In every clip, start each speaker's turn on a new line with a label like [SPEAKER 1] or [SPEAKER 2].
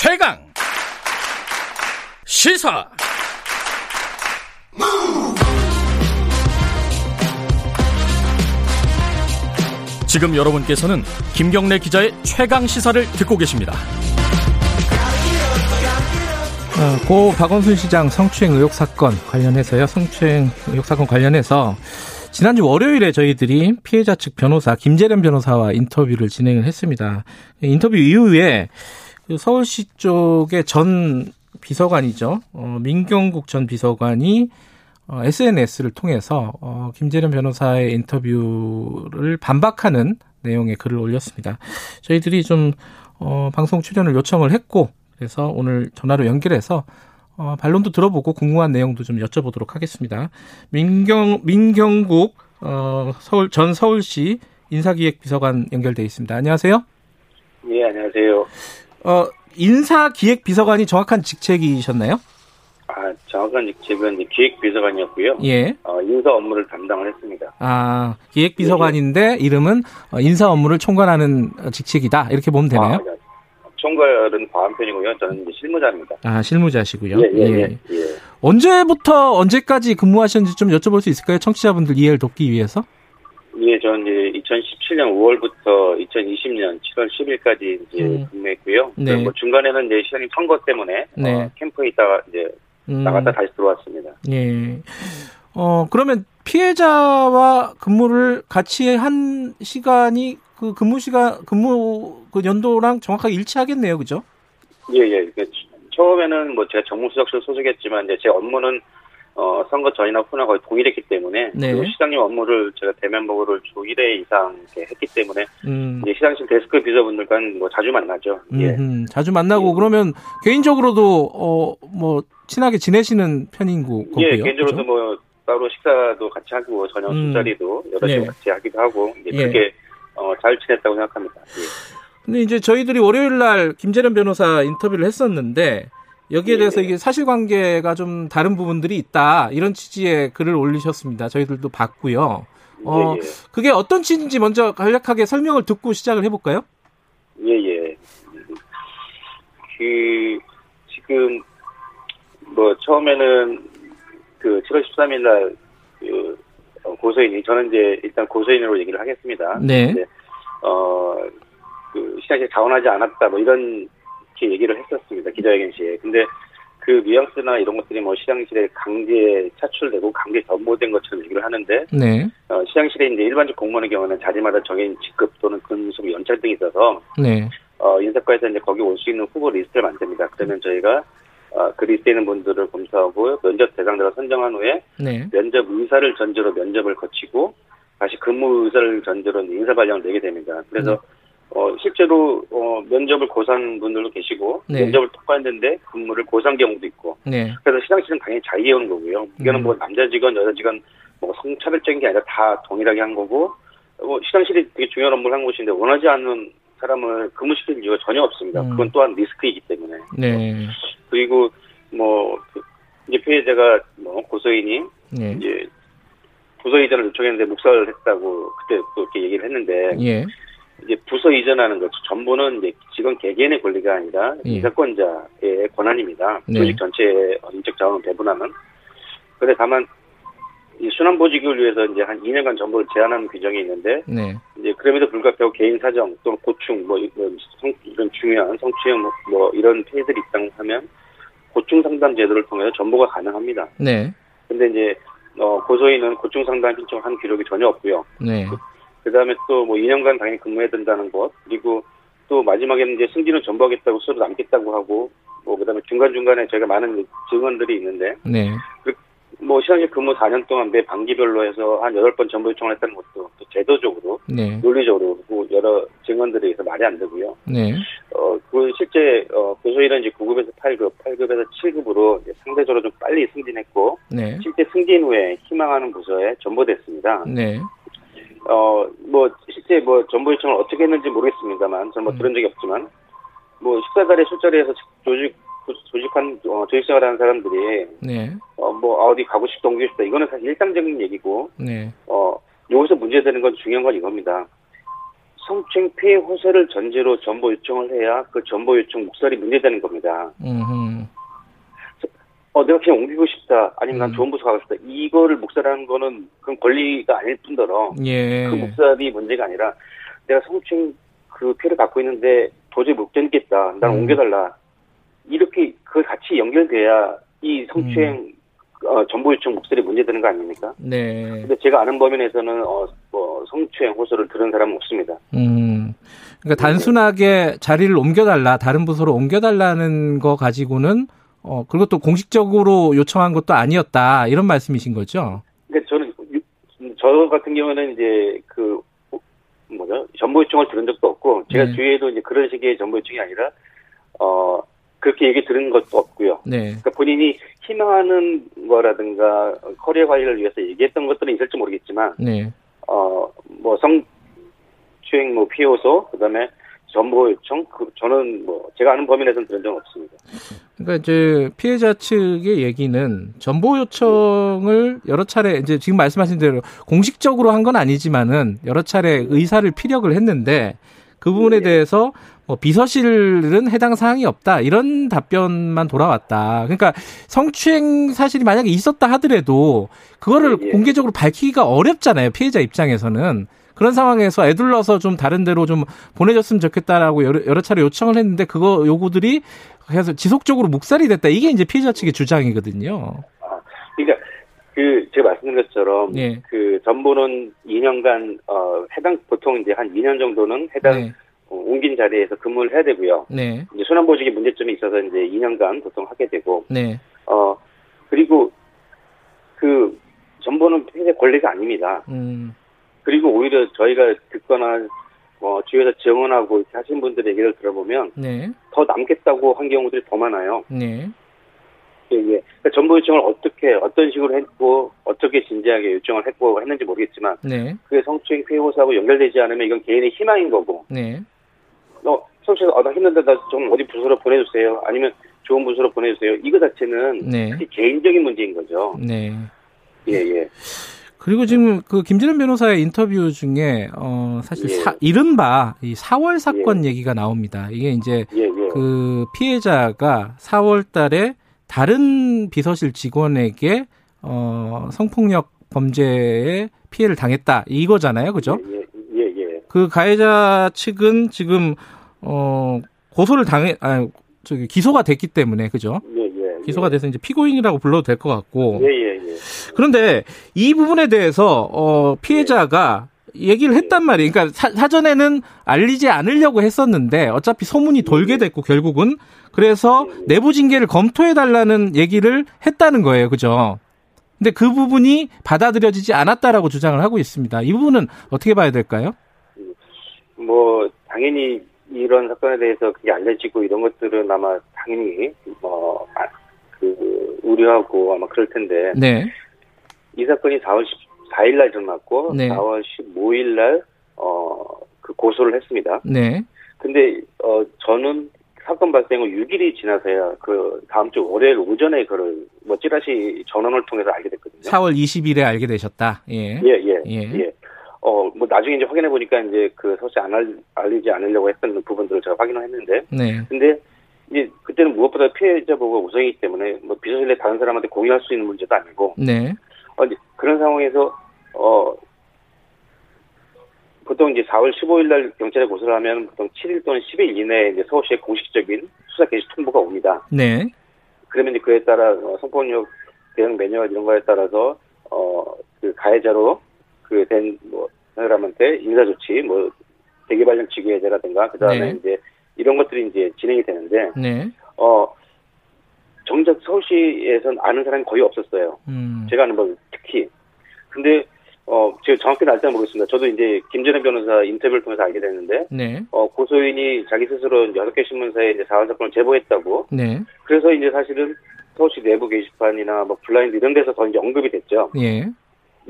[SPEAKER 1] 최강 시사 지금 여러분께서는 김경래 기자의 최강 시사를 듣고 계십니다.
[SPEAKER 2] 어, 고 박원순 시장 성추행 의혹 사건 관련해서요. 성추행 의혹 사건 관련해서 지난주 월요일에 저희들이 피해자 측 변호사 김재련 변호사와 인터뷰를 진행을 했습니다. 인터뷰 이후에 그 서울시 쪽의 전 비서관이죠. 어, 민경국 전 비서관이 어, SNS를 통해서 어, 김재련 변호사의 인터뷰를 반박하는 내용의 글을 올렸습니다. 저희들이 좀 어, 방송 출연을 요청을 했고 그래서 오늘 전화로 연결해서 어, 반론도 들어보고 궁금한 내용도 좀 여쭤보도록 하겠습니다. 민경 민경국 어, 서울 전 서울시 인사기획비서관 연결돼 있습니다. 안녕하세요.
[SPEAKER 3] 네, 안녕하세요.
[SPEAKER 2] 어, 인사기획비서관이 정확한 직책이셨나요?
[SPEAKER 3] 아, 정확한 직책은 기획비서관이었고요.
[SPEAKER 2] 예.
[SPEAKER 3] 어, 인사 업무를 담당을 했습니다.
[SPEAKER 2] 아, 기획비서관인데 이름은 어, 인사 업무를 총괄하는 직책이다. 이렇게 보면 되나요?
[SPEAKER 3] 아, 총괄은 과한 편이고요. 저는 이제 실무자입니다.
[SPEAKER 2] 아, 실무자시고요.
[SPEAKER 3] 예, 예, 예. 예.
[SPEAKER 2] 언제부터 언제까지 근무하셨는지 좀 여쭤볼 수 있을까요? 청취자분들 이해를 돕기 위해서.
[SPEAKER 3] 예, 저는 이제 2017년 5월부터 2020년 7월 10일까지 이제
[SPEAKER 2] 음.
[SPEAKER 3] 근무했고요.
[SPEAKER 2] 네.
[SPEAKER 3] 뭐 중간에는 이제 시장님 선거 때문에
[SPEAKER 2] 네.
[SPEAKER 3] 어, 캠프에 있다가 이제
[SPEAKER 2] 음,
[SPEAKER 3] 나갔다 다시 들어왔습니다.
[SPEAKER 2] 예. 어, 그러면 피해자와 근무를 같이 한 시간이 그 근무 시간, 근무 그 연도랑 정확하게 일치하겠네요. 그죠?
[SPEAKER 3] 예, 예. 그 처음에는 뭐 제가 정무수석실 소속했지만 이제 제 업무는 어, 선거 전이나 후나 거의 동일했기 때문에
[SPEAKER 2] 네.
[SPEAKER 3] 그리고 시장님 업무를 제가 대면 보고를 주 1회 이상 이렇게 했기 때문에
[SPEAKER 2] 음.
[SPEAKER 3] 이제 시장실 데스크 비서분들과는 뭐 자주 만나죠. 예.
[SPEAKER 2] 음, 자주 만나고
[SPEAKER 3] 예.
[SPEAKER 2] 그러면 개인적으로도 어 뭐 친하게 지내시는 편인 거- 거고요.
[SPEAKER 3] 예, 개인적으로도
[SPEAKER 2] 그죠?
[SPEAKER 3] 뭐 따로 식사도 같이 하고 저녁
[SPEAKER 2] 음.
[SPEAKER 3] 술자리도 여러 시
[SPEAKER 2] 네.
[SPEAKER 3] 같이 하기도 하고 이제
[SPEAKER 2] 예.
[SPEAKER 3] 그렇게 어, 잘 지냈다고 생각합니다. 예.
[SPEAKER 2] 근데 이제 저희들이 월요일 날 김재련 변호사 인터뷰를 했었는데 여기에
[SPEAKER 3] 예.
[SPEAKER 2] 대해서 이게 사실관계가 좀 다른 부분들이 있다 이런 취지의 글을 올리셨습니다. 저희들도 봤고요. 어,
[SPEAKER 3] 예,
[SPEAKER 2] 그게 어떤 취지인지 먼저 간략하게 설명을 듣고 시작을 해볼까요?
[SPEAKER 3] 예, 예. 그, 지금, 뭐, 처음에는 그 7월 13일 날, 그, 어, 고소인이, 저는 이제 일단 고소인으로 얘기를 하겠습니다.
[SPEAKER 2] 네.
[SPEAKER 3] 이제, 어, 그, 시장에 자원하지 않았다, 뭐 이런, 게 얘기를 했었습니다. 기자회견 시에. 근데 그 뉘앙스나 이런 것들이 뭐 시장실에 강제 차출되고 강제 전보된 것처럼 얘기를 하는데,
[SPEAKER 2] 네,
[SPEAKER 3] 어, 시장실에 이제 일반적 공무원의 경우는 자리마다 정해진 직급 또는 근속 연차 등이 있어서,
[SPEAKER 2] 네,
[SPEAKER 3] 어, 인사과에서 이제 거기 올 수 있는 후보 리스트를 만듭니다. 그러면 저희가 어, 그 리스트에 있는 분들을 검토하고 면접 대상자를 선정한 후에
[SPEAKER 2] 네,
[SPEAKER 3] 면접 의사를 전제로 면접을 거치고 다시 근무 의사를 전제로 인사 발령을 내게 됩니다. 그래서
[SPEAKER 2] 네.
[SPEAKER 3] 어, 실제로 어, 면접을 고사한 분들도 계시고
[SPEAKER 2] 네.
[SPEAKER 3] 면접을 통과했는데 근무를 고사한 경우도 있고
[SPEAKER 2] 네,
[SPEAKER 3] 그래서 시장실은 당연히 자의해오는 거고요. 이거는
[SPEAKER 2] 음.
[SPEAKER 3] 뭐 남자 직원, 여자 직원 뭐 성차별적인 게 아니라 다 동일하게 한 거고 뭐 시장실이 되게 중요한 업무를 한 곳인데 원하지 않는 사람을 근무시킬 이유가 전혀 없습니다.
[SPEAKER 2] 음.
[SPEAKER 3] 그건 또한 리스크이기 때문에.
[SPEAKER 2] 네,
[SPEAKER 3] 그리고 뭐 그, 이제 피해자가 뭐 고소인이
[SPEAKER 2] 네,
[SPEAKER 3] 이제 이전을 요청했는데 묵살을 했다고 그때 또 이렇게 얘기를 했는데
[SPEAKER 2] 예,
[SPEAKER 3] 이제 부서 이전하는 것 전부는 이제 직원 개개인의 권리가 아니라
[SPEAKER 2] 예.
[SPEAKER 3] 인사권자의 권한입니다.
[SPEAKER 2] 네.
[SPEAKER 3] 조직 전체의 인적 자원을 배분하는. 근데 다만 이 순환 보직을 위해서 이제 한 2년간 정보를 제한하는 규정이 있는데
[SPEAKER 2] 네,
[SPEAKER 3] 이제 그럼에도 불구하고 개인 사정 또는 고충 뭐 이런 성, 이런 중요한 성추행 뭐, 뭐 이런 피해들이 있다고 하면 고충 상담 제도를 통해서 정보가 가능합니다.
[SPEAKER 2] 네,
[SPEAKER 3] 근데 이제 어, 고소인은 고충 상담 신청한 기록이 전혀 없고요.
[SPEAKER 2] 네,
[SPEAKER 3] 그 다음에 또 뭐 2년간 당연히 근무해야 된다는 것, 그리고 또 마지막에는 이제 승진을 전부하겠다고 서로 남겠다고 하고, 뭐, 그 다음에 중간 중간에 저희가 많은 증언들이 있는데,
[SPEAKER 2] 네,
[SPEAKER 3] 뭐, 시장실 근무 4년 동안 매 반기별로 해서 한 8번 전부 요청을 했다는 것도 또 제도적으로,
[SPEAKER 2] 네,
[SPEAKER 3] 논리적으로, 뭐 여러 증언들에 의해서 말이 안 되고요.
[SPEAKER 2] 네,
[SPEAKER 3] 어, 그 실제, 어, 고소인은 이제 9급에서 8급, 8급에서 7급으로 상대적으로 좀 빨리 승진했고,
[SPEAKER 2] 네,
[SPEAKER 3] 실제 승진 후에 희망하는 부서에 전보됐습니다.
[SPEAKER 2] 네,
[SPEAKER 3] 어, 뭐, 실제 뭐, 정보 요청을 어떻게 했는지 모르겠습니다만, 저는 뭐
[SPEAKER 2] 음.
[SPEAKER 3] 들은 적이 없지만, 뭐, 식사 자리, 술자리에서 조직, 조직한, 어, 조직 생활 하는 사람들이,
[SPEAKER 2] 네,
[SPEAKER 3] 어, 뭐, 아, 어디 가고 싶다, 옮기고 싶다. 이거는 사실 일상적인 얘기고,
[SPEAKER 2] 네,
[SPEAKER 3] 어, 여기서 문제되는 건 중요한 건 이겁니다. 성추행 피해 호소를 전제로 정보 요청을 해야 그 정보 요청 묵살이 문제되는 겁니다.
[SPEAKER 2] 음흠.
[SPEAKER 3] 어, 내가 그냥 옮기고 싶다. 아니면 난
[SPEAKER 2] 음.
[SPEAKER 3] 좋은 부서 가고 싶다. 이거를 묵살하는 거는 그건 권리가 아닐 뿐더러
[SPEAKER 2] 예.
[SPEAKER 3] 그 묵살이 문제가 아니라 내가 성추행 그 피해를 갖고 있는데 도저히 못 견디겠다. 난
[SPEAKER 2] 음.
[SPEAKER 3] 옮겨달라. 이렇게 그 같이 연결돼야 이 성추행
[SPEAKER 2] 음.
[SPEAKER 3] 어, 정보 요청 묵살이 문제 되는 거 아닙니까?
[SPEAKER 2] 네.
[SPEAKER 3] 근데 제가 아는 범위 내에서는 어, 뭐 성추행 호소를 들은 사람은 없습니다.
[SPEAKER 2] 음. 그러니까 단순하게 자리를 옮겨달라, 다른 부서로 옮겨달라는 거 가지고는 어 그리고 또 공식적으로 요청한 것도 아니었다 이런 말씀이신 거죠?
[SPEAKER 3] 근데 저는 유- 저 같은 경우는 이제 그 뭐죠 정보 요청을 들은 적도 없고 제가
[SPEAKER 2] 네.
[SPEAKER 3] 주위에도 이제 그런 식의 정보 요청이 아니라 어 그렇게 얘기 들은 것도 없고요.
[SPEAKER 2] 네.
[SPEAKER 3] 그러니까 본인이 희망하는 거라든가 커리어 관리를 위해서 얘기했던 것들은 있을지 모르겠지만
[SPEAKER 2] 네.
[SPEAKER 3] 어 뭐 성 추행 뭐 피해호소 그 다음에 정보 요청 그 저는 뭐 제가 아는 범위 내에서는 들은 적은 없습니다.
[SPEAKER 2] 그러니까 이제 피해자 측의 얘기는 정보 요청을 여러 차례 이제 지금 말씀하신 대로 공식적으로 한 건 아니지만은 여러 차례 의사를 피력을 했는데 그 부분에
[SPEAKER 3] 예.
[SPEAKER 2] 대해서 뭐 비서실은 해당 사항이 없다 이런 답변만 돌아왔다. 그러니까 성추행 사실이 만약에 있었다 하더라도 그거를
[SPEAKER 3] 예, 예.
[SPEAKER 2] 공개적으로 밝히기가 어렵잖아요 피해자 입장에서는. 그런 상황에서 애둘러서 좀 다른 데로 좀 보내줬으면 좋겠다라고 여러, 여러 차례 요청을 했는데 그거 요구들이 그래서 지속적으로 묵살이 됐다. 이게 이제 피해자 측의 주장이거든요.
[SPEAKER 3] 그러니까 그 제가 말씀드린 것처럼
[SPEAKER 2] 예.
[SPEAKER 3] 그 전보는 2년간 어 해당 보통 이제 한 2년 정도는 해당
[SPEAKER 2] 네.
[SPEAKER 3] 어, 옮긴 자리에서 근무를 해야 되고요.
[SPEAKER 2] 네.
[SPEAKER 3] 이제 순환보직의 문제점이 있어서 이제 2년간 보통 하게 되고
[SPEAKER 2] 네.
[SPEAKER 3] 어 그리고 그 전보는 피해 권리가 아닙니다.
[SPEAKER 2] 음.
[SPEAKER 3] 그리고 오히려 저희가 듣거나 어 주위에서 지원하고 이렇게 하신 분들의 얘기를 들어보면
[SPEAKER 2] 네.
[SPEAKER 3] 더 남겠다고 한 경우들이 더 많아요.
[SPEAKER 2] 네.
[SPEAKER 3] 예, 예. 그러니까 정보 요청을 어떻게 어떤 식으로 했고 어떻게 진지하게 요청을 했고 했는지 모르겠지만
[SPEAKER 2] 네.
[SPEAKER 3] 그게 성추행 피해 호소하고 연결되지 않으면 이건 개인의 희망인 거고
[SPEAKER 2] 네.
[SPEAKER 3] 너 성추행 아, 나 힘든데 나 좀 어디 부서로 보내주세요 아니면 좋은 부서로 보내주세요 이거 자체는
[SPEAKER 2] 네.
[SPEAKER 3] 개인적인 문제인 거죠
[SPEAKER 2] 네.
[SPEAKER 3] 예 예
[SPEAKER 2] 그리고 지금 그 김진현 변호사의 인터뷰 중에 어 사실
[SPEAKER 3] 예.
[SPEAKER 2] 사, 이른바 이 4월 사건 얘기가 나옵니다. 이게 이제
[SPEAKER 3] 예예
[SPEAKER 2] 그 피해자가 4월 달에 다른 비서실 직원에게 어 성폭력 범죄에 피해를 당했다. 이거잖아요. 그죠?
[SPEAKER 3] 예 예
[SPEAKER 2] 그 가해자 측은 지금 어 고소를 당해 아 저기 기소가 됐기 때문에 그죠?
[SPEAKER 3] 예 예
[SPEAKER 2] 기소가 돼서 이제 피고인이라고 불러도 될 것 같고
[SPEAKER 3] 예예예
[SPEAKER 2] 그런데 이 부분에 대해서 어 피해자가 얘기를 했단 말이에요. 그러니까 사, 사전에는 알리지 않으려고 했었는데 어차피 소문이 돌게 됐고 결국은 그래서 내부 징계를 검토해 달라는 얘기를 했다는 거예요. 그죠? 근데 그 부분이 받아들여지지 않았다라고 주장을 하고 있습니다. 이 부분은 어떻게 봐야 될까요?
[SPEAKER 3] 뭐 당연히 이런 사건에 대해서 그게 알려지고 이런 것들은 아마 당연히 뭐그 우려하고 아마 그럴 텐데
[SPEAKER 2] 네.
[SPEAKER 3] 이 사건이 4월 14일 날 일어났고
[SPEAKER 2] 네.
[SPEAKER 3] 4월 15일 날 어 그 고소를 했습니다.
[SPEAKER 2] 네.
[SPEAKER 3] 근데 어 저는 사건 발생 후 6일이 지나서야 그 다음 주 월요일 오전에 그걸 뭐 찌라시 전원을 통해서 알게 됐거든요.
[SPEAKER 2] 4월 20일에 알게 되셨다. 예.
[SPEAKER 3] 예, 예,
[SPEAKER 2] 예.
[SPEAKER 3] 예. 어, 뭐 나중에 이제 확인해 보니까 이제 그 서치 안 알, 알리지 않으려고 했던 부분들을 제가 확인을 했는데
[SPEAKER 2] 네.
[SPEAKER 3] 근데 이제 그때는 무엇보다 피해자 보고 우선이기 때문에 뭐 비서실 내 다른 사람한테 공유할 수 있는 문제도 아니고
[SPEAKER 2] 네.
[SPEAKER 3] 어, 이제 그런 상황에서 어 보통 이제 4월 15일 날 경찰에 고소를 하면 보통 7일 또는 10일 이내에 이제 서울시에 공식적인 수사 개시 통보가 옵니다.
[SPEAKER 2] 네.
[SPEAKER 3] 그러면 이제 그에 따라 어, 성폭력 대응 매뉴얼 이런 거에 따라서 어 그 가해자로 그 된뭐 사람한테 인사 조치 뭐 대기발령 직위해제라든가 그다음에
[SPEAKER 2] 네.
[SPEAKER 3] 이제 이런 것들이 이제 진행이 되는데
[SPEAKER 2] 네.
[SPEAKER 3] 어 정작 서울시에선 아는 사람이 거의 없었어요.
[SPEAKER 2] 음.
[SPEAKER 3] 제가 아는 법 특히. 근데 어 제가 정확히 날짜는 모르겠습니다. 저도 이제 김전현 변호사 인터뷰를 통해서 알게 됐는데
[SPEAKER 2] 네.
[SPEAKER 3] 어 고소인이 자기 스스로 여섯 개 신문사에 이제 사건 사건을 제보했다고.
[SPEAKER 2] 네.
[SPEAKER 3] 그래서 이제 사실은 서울시 내부 게시판이나 뭐 블라인드 이런 데서 더 이제 언급이 됐죠.
[SPEAKER 2] 예.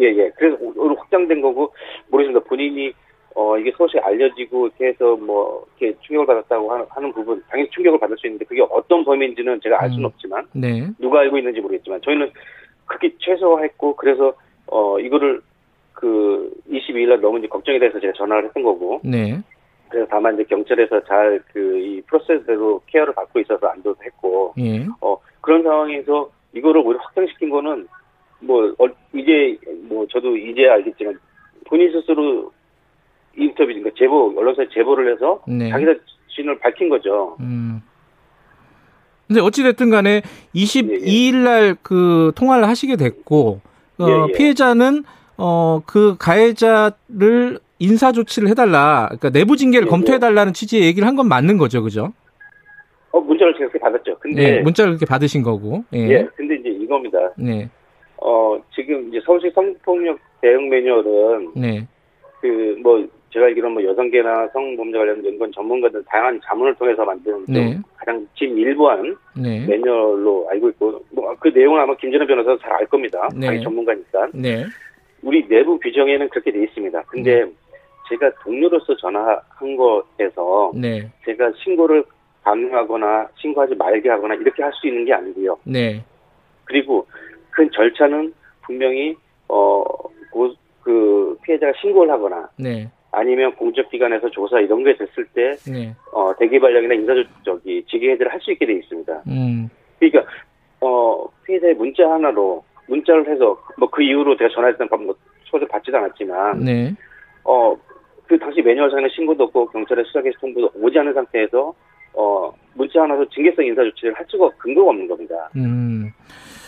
[SPEAKER 3] 예, 예. 그래서 오늘 확장된 거고 모르겠습니다. 본인이 어 이게 서울시에 알려지고 이렇게 해서 뭐 이렇게 충격을 받았다고 하는, 하는 부분 당연히 충격을 받을 수 있는데 그게 어떤 범위인지는 제가 알 수는
[SPEAKER 2] 음.
[SPEAKER 3] 없지만
[SPEAKER 2] 네.
[SPEAKER 3] 누가 알고 있는지 모르겠지만 저희는 그게 최소화했고 그래서 어 이거를 그 22일 날 너무 이제 걱정이 돼서 제가 전화를 했던 거고.
[SPEAKER 2] 네.
[SPEAKER 3] 그래서 다만 이제 경찰에서 잘 그 이 프로세스대로 케어를 받고 있어서 안도도 했고.
[SPEAKER 2] 예.
[SPEAKER 3] 어 그런 상황에서 이거를 오히려 확장시킨 거는 뭐 어, 이제 뭐 저도 이제 알겠지만 본인 스스로 인터뷰 그러니까 제보 언론사에 제보를 해서
[SPEAKER 2] 네.
[SPEAKER 3] 자기 자신을 밝힌 거죠.
[SPEAKER 2] 음. 근데 어찌 됐든 간에
[SPEAKER 3] 예,
[SPEAKER 2] 22일 날 그 통화를 하시게 됐고, 어,
[SPEAKER 3] 예, 예.
[SPEAKER 2] 피해자는, 어, 그 가해자를 인사 조치를 해달라, 그러니까 내부 징계를
[SPEAKER 3] 예,
[SPEAKER 2] 검토해달라는 취지의 얘기를 한 건 맞는 거죠, 그죠?
[SPEAKER 3] 어 문자를 제가 그렇게 받았죠. 근데
[SPEAKER 2] 예, 문자를 그렇게 받으신 거고, 예.
[SPEAKER 3] 예, 근데 이제 이겁니다.
[SPEAKER 2] 네,
[SPEAKER 3] 어 지금 이제 서울시 성폭력 대응 매뉴얼은
[SPEAKER 2] 네,
[SPEAKER 3] 그 뭐 제가 알기로는 뭐 여성계나 성범죄 관련된 건 전문가 들 다양한 자문을 통해서 만든 좀
[SPEAKER 2] 네.
[SPEAKER 3] 가장 진일보한
[SPEAKER 2] 네,
[SPEAKER 3] 매뉴얼로 알고 있고 뭐 그 내용은 아마 김진호 변호사도 잘알 겁니다.
[SPEAKER 2] 네.
[SPEAKER 3] 자기 전문가니까.
[SPEAKER 2] 네,
[SPEAKER 3] 우리 내부 규정에는 그렇게 돼 있습니다. 근데 제가 동료로서 전화한 거에서
[SPEAKER 2] 네,
[SPEAKER 3] 제가 신고를 강요하거나 신고하지 말게 하거나 이렇게 할 수 있는 게 아니고요.
[SPEAKER 2] 네,
[SPEAKER 3] 그리고 그 절차는 분명히 어 그 피해자가 신고를 하거나
[SPEAKER 2] 네,
[SPEAKER 3] 아니면 공적기관에서 조사 이런 게 됐을 때
[SPEAKER 2] 네,
[SPEAKER 3] 어, 대기발령이나 인사 저기 직위 해제를 할 수 있게 돼 있습니다.
[SPEAKER 2] 음,
[SPEAKER 3] 그러니까 어 피해자의 문자 하나로 문자를 해서 뭐 그 이후로 제가 전화했던 뭐 소재 받지도 않았지만
[SPEAKER 2] 네,
[SPEAKER 3] 어 그 당시 매뉴얼상에는 신고도 없고 경찰에 수사 개시 통보도 오지 않은 상태에서 어 문자 하나로 징계성 인사 조치를 할 수가 근거가 없는 겁니다.
[SPEAKER 2] 음.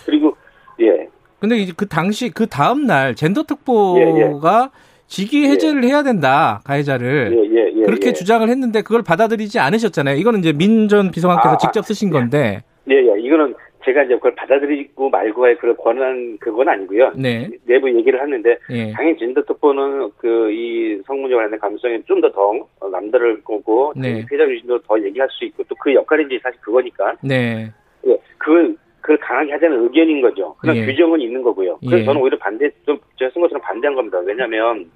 [SPEAKER 3] 그리고 예
[SPEAKER 2] 근데 이제 그 당시 그 다음 날 젠더 특보가 직위 해제를 해야 된다 가해자를
[SPEAKER 3] 예, 예, 예,
[SPEAKER 2] 그렇게
[SPEAKER 3] 예.
[SPEAKER 2] 주장을 했는데 그걸 받아들이지 않으셨잖아요. 이거는 이제 민 전 비서관께서
[SPEAKER 3] 아,
[SPEAKER 2] 직접 쓰신 건데,
[SPEAKER 3] 예, 예. 이거는 제가 이제 그걸 받아들이고 말고의 그런 권한 그건 아니고요.
[SPEAKER 2] 네,
[SPEAKER 3] 내부 얘기를 했는데
[SPEAKER 2] 예,
[SPEAKER 3] 당연히 진도 특보는 그 이 성문제 관련된 감성이 좀 더 더 남들을 보고
[SPEAKER 2] 네.
[SPEAKER 3] 피해자 유신도 더 얘기할 수 있고 또 그 역할인지 사실 그거니까
[SPEAKER 2] 네,
[SPEAKER 3] 예, 그걸 그걸 강하게 하자는 의견인 거죠. 그런
[SPEAKER 2] 예.
[SPEAKER 3] 규정은 있는 거고요. 그래서
[SPEAKER 2] 예.
[SPEAKER 3] 저는 오히려 반대 좀 제가 쓴 것처럼 반대한 겁니다. 왜냐하면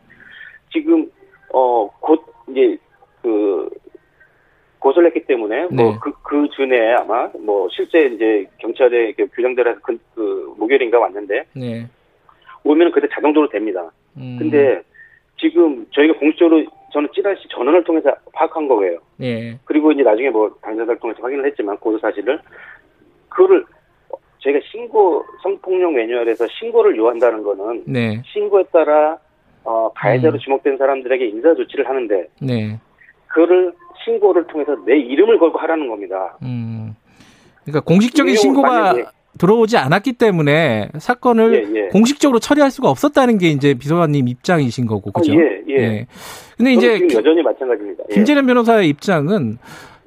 [SPEAKER 3] 지금 어 곧 이제 그 고소를 했기 때문에
[SPEAKER 2] 네.
[SPEAKER 3] 뭐그 그 전에 아마 뭐 실제 이제 경찰에 그 규정대로 그, 그 목요일인가 왔는데
[SPEAKER 2] 네.
[SPEAKER 3] 오면 그때 자동적으로 됩니다.
[SPEAKER 2] 음,
[SPEAKER 3] 근데 지금 저희가 공식적으로 저는 찌라시 전원을 통해서 파악한 거예요.
[SPEAKER 2] 예,
[SPEAKER 3] 그리고 이제 나중에 뭐 당사자를 통해서 확인을 했지만 고소 사실을 그거를 저희가 신고 성폭력 매뉴얼에서 신고를 요한다는 거는
[SPEAKER 2] 네,
[SPEAKER 3] 신고에 따라 어, 가해자로
[SPEAKER 2] 음.
[SPEAKER 3] 지목된 사람들에게 인사 조치를 하는데
[SPEAKER 2] 네,
[SPEAKER 3] 그거를 신고를 통해서 내 이름을 걸고 하라는 겁니다.
[SPEAKER 2] 음. 그러니까 공식적인 신고가
[SPEAKER 3] 만약에-
[SPEAKER 2] 들어오지 않았기 때문에 사건을
[SPEAKER 3] 예, 예.
[SPEAKER 2] 공식적으로 처리할 수가 없었다는 게 이제 비서관님 입장이신 거고, 그죠?
[SPEAKER 3] 어, 예, 예.
[SPEAKER 2] 근데
[SPEAKER 3] 저는
[SPEAKER 2] 이제
[SPEAKER 3] 여전히 마찬가지입니다. 예.
[SPEAKER 2] 김재련 변호사의 입장은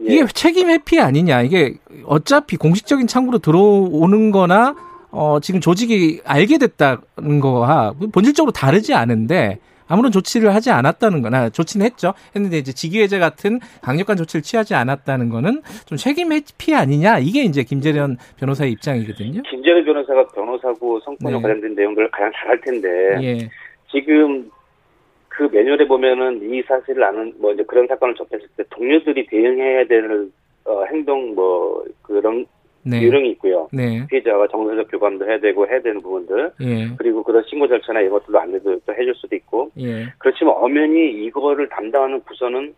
[SPEAKER 3] 예.
[SPEAKER 2] 이게 책임 회피 아니냐. 이게 어차피 공식적인 창구로 들어오는 거나 어 지금 조직이 알게 됐다는 거와 본질적으로 다르지 않은데 아무런 조치를 하지 않았다는 거나 조치는 했죠. 했는데 이제 직위해제 같은 강력한 조치를 취하지 않았다는 거는 좀 책임 회피 아니냐. 이게 이제 김재련 변호사의 입장이거든요.
[SPEAKER 3] 김재현 변호사가 변호사고 성폭력
[SPEAKER 2] 네.
[SPEAKER 3] 관련된 내용들을 가장 잘할 텐데
[SPEAKER 2] 예.
[SPEAKER 3] 지금 그 매뉴얼에 보면은 이 사실을 아는 뭐 이제 그런 사건을 접했을 때 동료들이 대응해야 될 어, 행동 뭐 그런
[SPEAKER 2] 네.
[SPEAKER 3] 요령이 있고요.
[SPEAKER 2] 네.
[SPEAKER 3] 피해자와 정서적 교감도 해야 되고 해야 되는 부분들
[SPEAKER 2] 예.
[SPEAKER 3] 그리고 그런 신고 절차나 이런 것들도 안내도 또 해줄 수도 있고
[SPEAKER 2] 예.
[SPEAKER 3] 그렇지만 엄연히 이거를 담당하는 부서는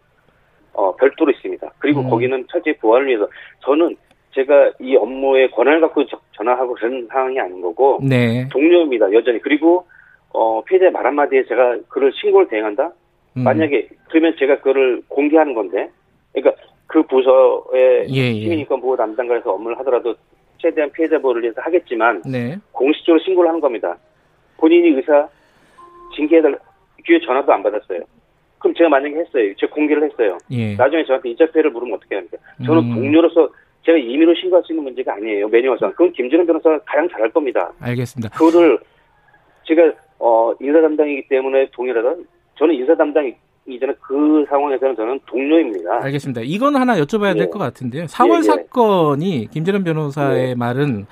[SPEAKER 3] 어, 별도로 있습니다. 그리고
[SPEAKER 2] 음.
[SPEAKER 3] 거기는 철저히 보안을 위해서 저는 제가 이 업무에 권한을 갖고 저- 전화하고 그런 상황이 아닌 거고
[SPEAKER 2] 네.
[SPEAKER 3] 동료입니다 여전히 그리고 어, 피해자의 말 한마디에 제가 그를 신고를 대행한다
[SPEAKER 2] 음.
[SPEAKER 3] 만약에 그러면 제가 그거를 공개하는 건데 그러니까 그 부서의
[SPEAKER 2] 예, 예.
[SPEAKER 3] 시민인권 보호 담당관에서 업무를 하더라도 최대한 피해자 보호를 위해서 하겠지만
[SPEAKER 2] 네.
[SPEAKER 3] 공식적으로 신고를 하는 겁니다. 본인이 의사 징계해달 기회 전화도 안 받았어요. 그럼 제가 만약에 했어요. 제가 공개를 했어요.
[SPEAKER 2] 예.
[SPEAKER 3] 나중에 저한테 이자폐를 물으면 어떻게 합니까? 저는
[SPEAKER 2] 음.
[SPEAKER 3] 동료로서 제가 임의로 신고할 수 있는 문제가 아니에요. 매뉴얼상. 그건 김준현 변호사가 가장 잘할 겁니다.
[SPEAKER 2] 알겠습니다.
[SPEAKER 3] 그거를 제가 어 인사 담당이기 때문에 동일하다. 저는 인사 담당 이 전에 그 상황에서는 저는 동료입니다.
[SPEAKER 2] 알겠습니다. 이건 하나 여쭤봐야 될
[SPEAKER 3] 예.
[SPEAKER 2] 것 같은데요. 4월
[SPEAKER 3] 예, 예.
[SPEAKER 2] 사건이 김재련 변호사의
[SPEAKER 3] 예.
[SPEAKER 2] 말은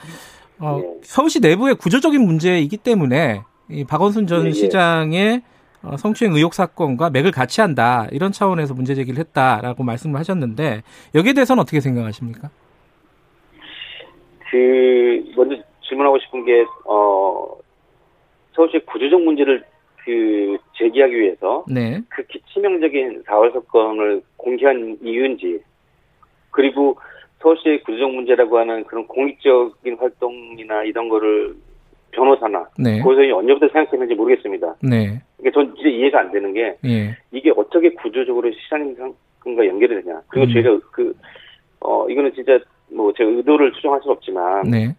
[SPEAKER 2] 어,
[SPEAKER 3] 예.
[SPEAKER 2] 서울시 내부의 구조적인 문제이기 때문에 이 박원순 전. 시장의 어, 성추행 의혹 사건과 맥을 같이 한다 이런 차원에서 문제 제기를 했다라고 말씀을 하셨는데 여기에 대해서는 어떻게 생각하십니까?
[SPEAKER 3] 그 먼저 질문하고 싶은 게 어, 서울시 구조적 문제를 그 제기하기 위해서
[SPEAKER 2] 네.
[SPEAKER 3] 극히 치명적인 4월 사건을 공개한 이유인지 그리고 서울시의 구조적 문제라고 하는 그런 공익적인 활동이나 이런 거를 변호사나
[SPEAKER 2] 네.
[SPEAKER 3] 고소인이 언제부터 생각했는지 모르겠습니다.
[SPEAKER 2] 네.
[SPEAKER 3] 이게 전 진짜 이해가 안 되는 게
[SPEAKER 2] 예.
[SPEAKER 3] 이게 어떻게 구조적으로 시장님 상권과 연결이 되냐. 그리고
[SPEAKER 2] 음.
[SPEAKER 3] 저희가 그, 어, 이거는 진짜 뭐 제 의도를 추정할 수는 없지만
[SPEAKER 2] 네.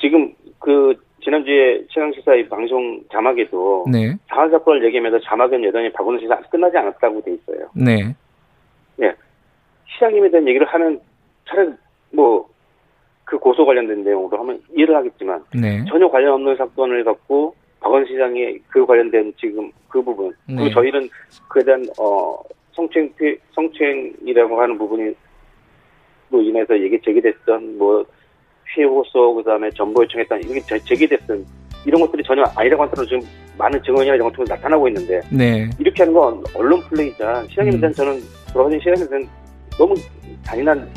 [SPEAKER 3] 지금 그 지난주에 최강시사의 방송 자막에도
[SPEAKER 2] 네.
[SPEAKER 3] 사안 사건을 얘기하면서 자막은 여전히 박원순 시사 끝나지 않았다고 돼 있어요.
[SPEAKER 2] 네.
[SPEAKER 3] 시장님에 대한 얘기를 하면 차라리 뭐 그 고소 관련된 내용으로 하면 이해를 하겠지만
[SPEAKER 2] 네.
[SPEAKER 3] 전혀 관련 없는 사건을 갖고 박원 시장의 그 관련된 지금 그 부분 그리고
[SPEAKER 2] 네.
[SPEAKER 3] 저희는 그에 대한 어 성추행 피- 성추행이라고 하는 부분이 로 인해서 얘기 제기됐던 뭐 피해 호소 그 다음에 정보 요청했던 이게 제- 제기됐던 이런 것들이 전혀 아니라고 하더라도 지금 많은 증언이나 이런 것들이 나타나고 있는데
[SPEAKER 2] 네.
[SPEAKER 3] 이렇게 하는 건 언론 플레이자 시장님에
[SPEAKER 2] 음.
[SPEAKER 3] 대한 저는 돌아가신 시장님에 대한 너무 잔인한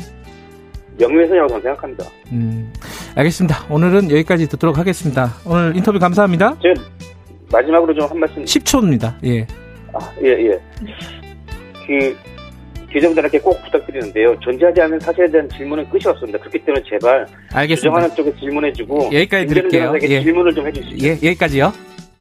[SPEAKER 3] 명예훼손이라고 저는 생각합니다.
[SPEAKER 2] 음. 알겠습니다. 오늘은 여기까지 듣도록 하겠습니다. 오늘 인터뷰 감사합니다.
[SPEAKER 3] 제가 마지막으로 좀 한 말씀
[SPEAKER 2] 10초입니다. 예.
[SPEAKER 3] 아, 예, 예. 그, 기자분들에게 꼭 부탁드리는데요. 존재하지 않는 사실에 대한 질문은 끝이 없습니다. 그렇기 때문에 제발
[SPEAKER 2] 알겠습니다.
[SPEAKER 3] 주장하는 쪽에 질문해주고
[SPEAKER 2] 여기까지 드릴게요. 예.
[SPEAKER 3] 질문을 좀 해주시죠.
[SPEAKER 2] 예, 여기까지요.